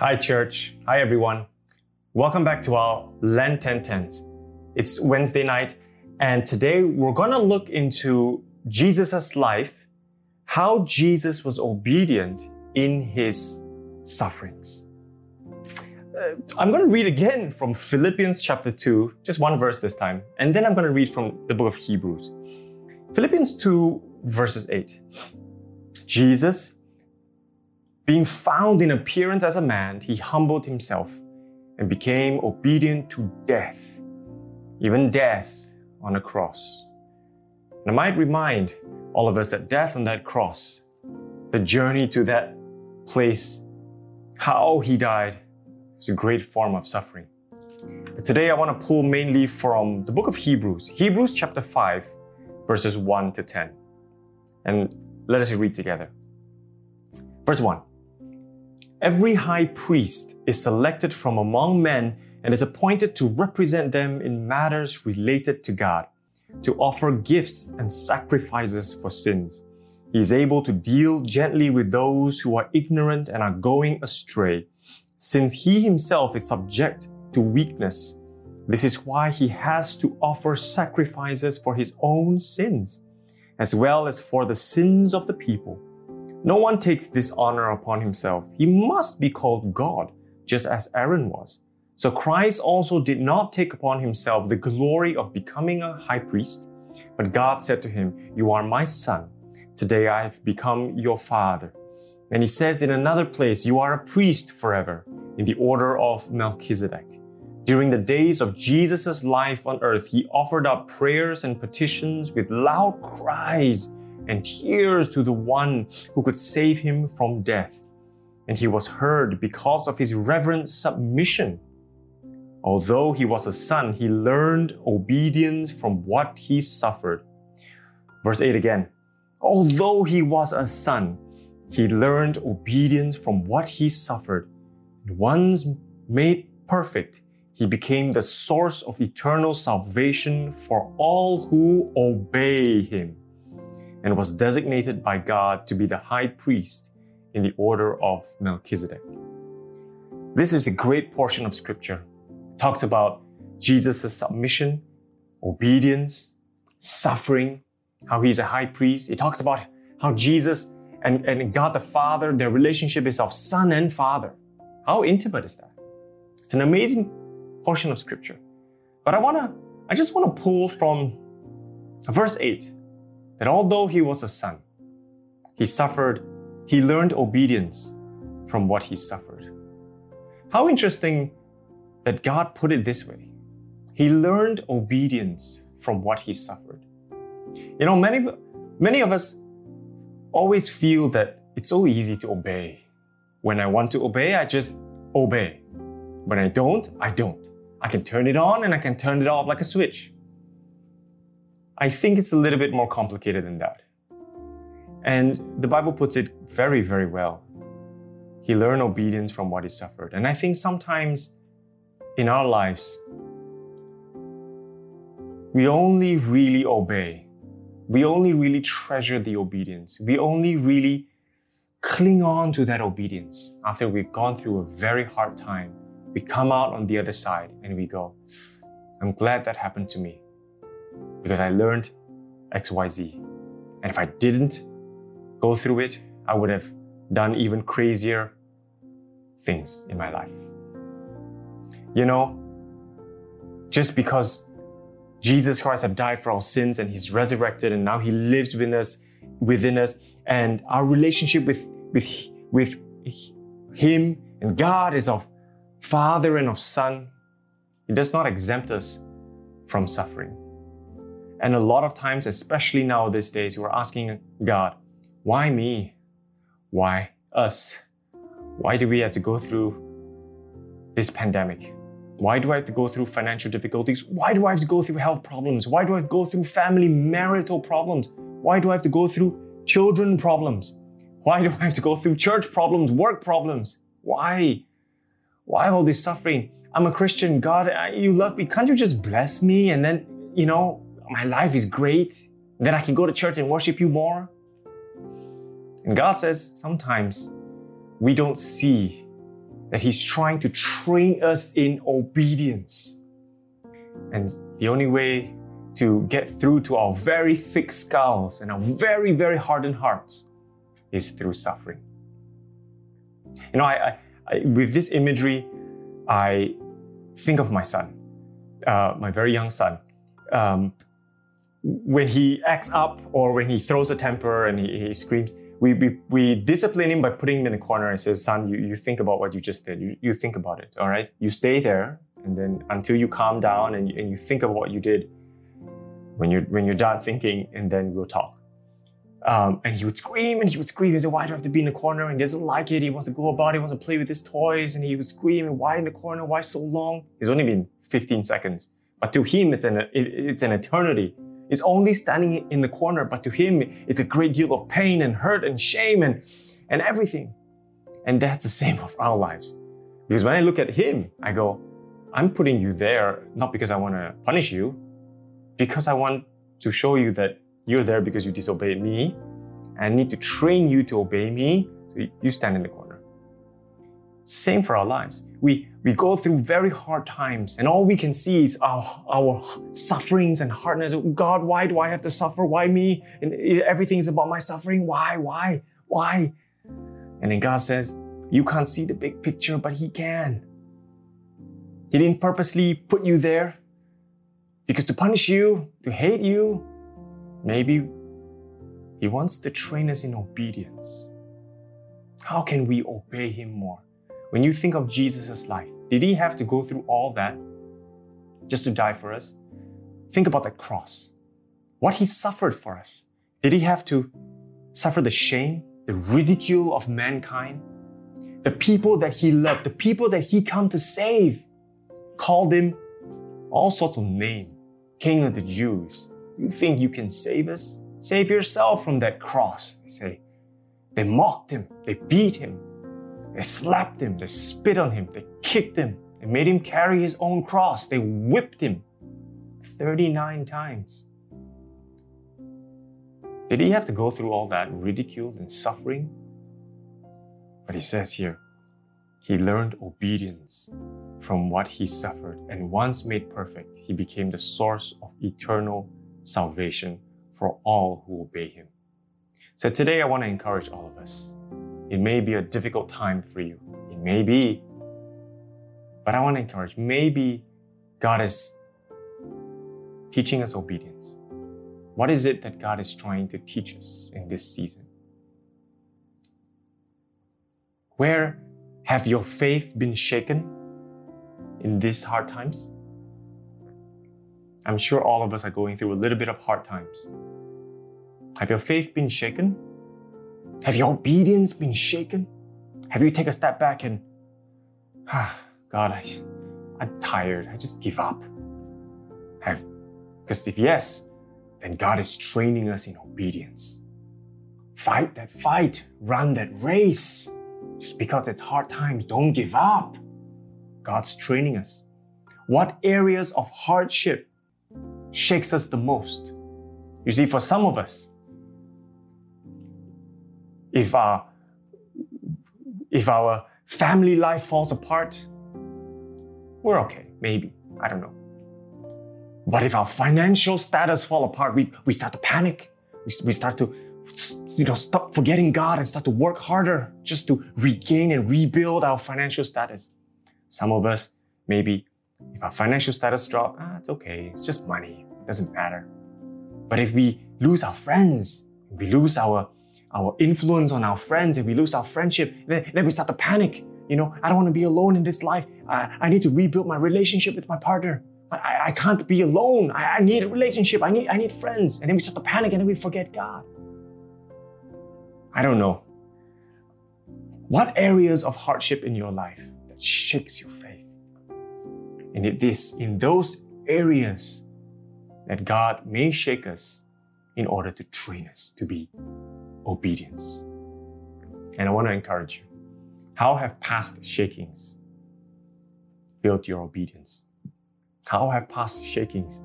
Hi, church. Hi, everyone. Welcome back to our Lent 1010s. It's Wednesday night, and today we're going to look into Jesus' life, how Jesus was obedient in his sufferings. Uh, I'm going to read again from Philippians chapter 2, just one verse this time, and then I'm going to read from the book of Hebrews. Philippians 2, verses 8. Jesus, being found in appearance as a man, he humbled himself and became obedient to death, even death on a cross. And I might remind all of us that death on that cross, the journey to that place, how he died, was a great form of suffering. But today I want to pull mainly from the book of Hebrews, Hebrews chapter 5, verses 1 to 10. And let us read together. Verse 1 Every high priest is selected from among men and is appointed to represent them in matters related to God, to offer gifts and sacrifices for sins. He is able to deal gently with those who are ignorant and are going astray, since he himself is subject to weakness. This is why he has to offer sacrifices for his own sins, as well as for the sins of the people. No one takes this honor upon himself. He must be called God, just as Aaron was. So Christ also did not take upon himself the glory of becoming a high priest, but God said to him, You are my son. Today I have become your father. And he says in another place, You are a priest forever, in the order of Melchizedek. During the days of Jesus' life on earth, he offered up prayers and petitions with loud cries and tears to the one who could save him from death. And he was heard because of his reverent submission. Although he was a son, he learned obedience from what he suffered. Verse 8 again. Although he was a son, he learned obedience from what he suffered. And once made perfect, he became the source of eternal salvation for all who obey him and was designated by God to be the high priest in the order of Melchizedek. This is a great portion of scripture. It talks about Jesus' submission, obedience, suffering, how he's a high priest. It talks about how Jesus and, and God the Father, their relationship is of son and father. How intimate is that? It's an amazing portion of scripture. But I wanna, I just wanna pull from verse 8 that although he was a son, he suffered, he learned obedience from what he suffered. How interesting that God put it this way. He learned obedience from what he suffered. You know, many, many of us always feel that it's so easy to obey. When I want to obey, I just obey. When I don't, I don't. I can turn it on and I can turn it off like a switch. I think it's a little bit more complicated than that. And the Bible puts it very, very well. He learned obedience from what he suffered. And I think sometimes in our lives, we only really obey. We only really treasure the obedience. We only really cling on to that obedience after we've gone through a very hard time. We come out on the other side and we go, I'm glad that happened to me because I learned XYZ. And if I didn't go through it, I would have done even crazier things in my life. You know, just because Jesus Christ have died for our sins and he's resurrected and now he lives within us within us and our relationship with with with him and God is of father and of son it does not exempt us from suffering and a lot of times, especially now these days, we're asking God, why me? Why us? Why do we have to go through this pandemic? Why do I have to go through financial difficulties? Why do I have to go through health problems? Why do I have to go through family marital problems? Why do I have to go through children problems? Why do I have to go through church problems, work problems? Why? Why all this suffering? I'm a Christian. God, you love me. Can't you just bless me and then, you know, my life is great, then I can go to church and worship you more. And God says sometimes we don't see that He's trying to train us in obedience. And the only way to get through to our very thick skulls and our very, very hardened hearts is through suffering. You know, I, I, I with this imagery, I think of my son, uh, my very young son. Um, when he acts up or when he throws a temper and he, he screams, we, we, we, discipline him by putting him in a corner and says, son, you, you think about what you just did. You, you think about it, all right? You stay there and then until you calm down and, and you think of what you did, when you're, when you're done thinking, and then we'll talk. Um, and he would scream and he would scream. He said, Why do I have to be in the corner? And he doesn't like it. He wants to go about. He wants to play with his toys. And he would scream, Why in the corner? Why so long? It's only been 15 seconds. But to him, it's an, it, it's an eternity. It's only standing in the corner, but to him, it's a great deal of pain and hurt and shame and, and everything. And that's the same of our lives. Because when I look at him, I go, I'm putting you there not because I want to punish you, because I want to show you that you're there because you disobeyed me. I need to train you to obey me. So you stand in the corner. Same for our lives. We, we go through very hard times, and all we can see is our, our sufferings and hardness. God, why do I have to suffer? Why me? And everything is about my suffering. Why? Why? Why? And then God says, You can't see the big picture, but He can. He didn't purposely put you there because to punish you, to hate you, maybe He wants to train us in obedience. How can we obey Him more? When you think of Jesus' life, did He have to go through all that just to die for us? Think about that cross. What He suffered for us. Did He have to suffer the shame, the ridicule of mankind? The people that He loved, the people that He come to save, called Him all sorts of names King of the Jews. You think you can save us? Save yourself from that cross, they say. They mocked him, they beat him, they slapped him, they spit on him, they kicked him, they made him carry his own cross, they whipped him 39 times. Did he have to go through all that ridicule and suffering? But he says here, he learned obedience from what he suffered, and once made perfect, he became the source of eternal salvation for all who obey him. So today I want to encourage all of us. It may be a difficult time for you. It may be. But I want to encourage, maybe God is teaching us obedience. What is it that God is trying to teach us in this season? Where have your faith been shaken in these hard times? I'm sure all of us are going through a little bit of hard times. Have your faith been shaken? Have your obedience been shaken? Have you taken a step back and, ah, God, I, I'm tired. I just give up. Have, because if yes, then God is training us in obedience. Fight that fight, run that race. Just because it's hard times, don't give up. God's training us. What areas of hardship shakes us the most? You see, for some of us, if our, if our family life falls apart, we're okay, maybe. I don't know. But if our financial status fall apart, we, we start to panic. We, we start to you know, stop forgetting God and start to work harder just to regain and rebuild our financial status. Some of us, maybe, if our financial status drop, ah, it's okay. It's just money. It doesn't matter. But if we lose our friends, we lose our, our influence on our friends, if we lose our friendship, then, then we start to panic. You know, I don't want to be alone in this life. I, I need to rebuild my relationship with my partner. I, I can't be alone. I, I need a relationship. I need, I need friends. And then we start to panic and then we forget God. I don't know. What areas of hardship in your life that shakes your faith? And it is in those areas that God may shake us in order to train us to be obedience. And I want to encourage you. How have past shakings built your obedience? How have past shakings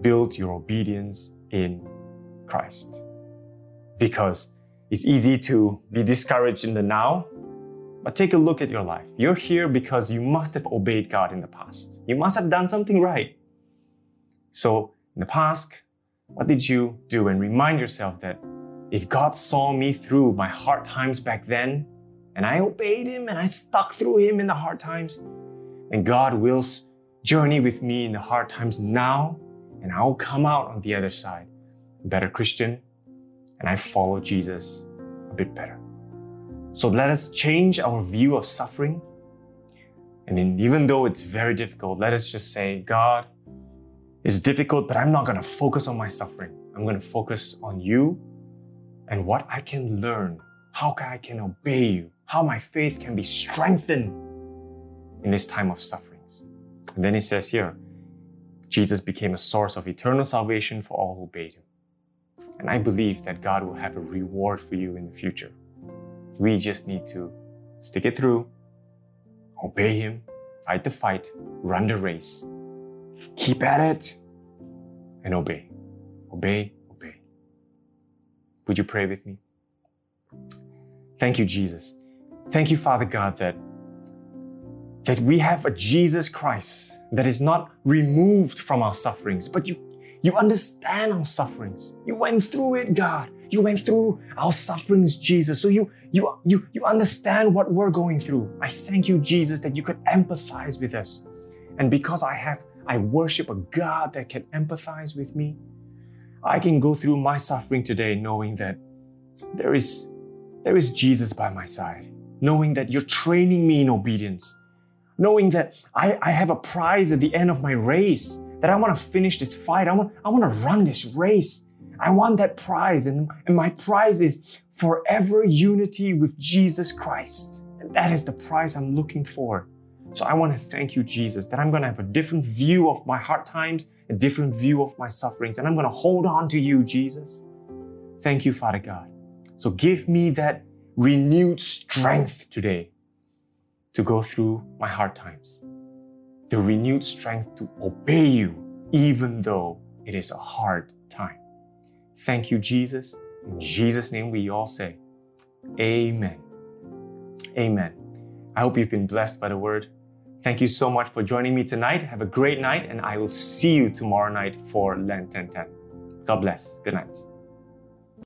built your obedience in Christ? Because it's easy to be discouraged in the now, But take a look at your life. You're here because you must have obeyed God in the past. You must have done something right. So, in the past, what did you do? And remind yourself that if God saw me through my hard times back then, and I obeyed Him and I stuck through Him in the hard times, then God will journey with me in the hard times now, and I'll come out on the other side a better Christian, and I follow Jesus a bit better. So let us change our view of suffering. And even though it's very difficult, let us just say, God, it's difficult, but I'm not going to focus on my suffering. I'm going to focus on you and what I can learn, how I can obey you, how my faith can be strengthened in this time of sufferings. And then he says here, Jesus became a source of eternal salvation for all who obeyed him. And I believe that God will have a reward for you in the future. We just need to stick it through, obey him, fight the fight, run the race, keep at it, and obey. Obey, obey. Would you pray with me? Thank you, Jesus. Thank you, Father God, that, that we have a Jesus Christ that is not removed from our sufferings, but you, you understand our sufferings. You went through it, God. You went through our sufferings, Jesus. So you, you, you, you understand what we're going through. I thank you, Jesus, that you could empathize with us. And because I have, I worship a God that can empathize with me, I can go through my suffering today knowing that there is, there is Jesus by my side, knowing that you're training me in obedience, knowing that I, I have a prize at the end of my race, that I want to finish this fight. I want, I want to run this race. I want that prize. And, and my prize is forever unity with Jesus Christ. And that is the prize I'm looking for. So I want to thank you, Jesus, that I'm going to have a different view of my hard times, a different view of my sufferings, and I'm going to hold on to you, Jesus. Thank you, Father God. So give me that renewed strength today to go through my hard times, the renewed strength to obey you, even though it is a hard time. Thank you, Jesus. In Jesus' name, we all say, Amen. Amen. I hope you've been blessed by the word. Thank you so much for joining me tonight. Have a great night, and I will see you tomorrow night for Lent 1010. God bless. Good night.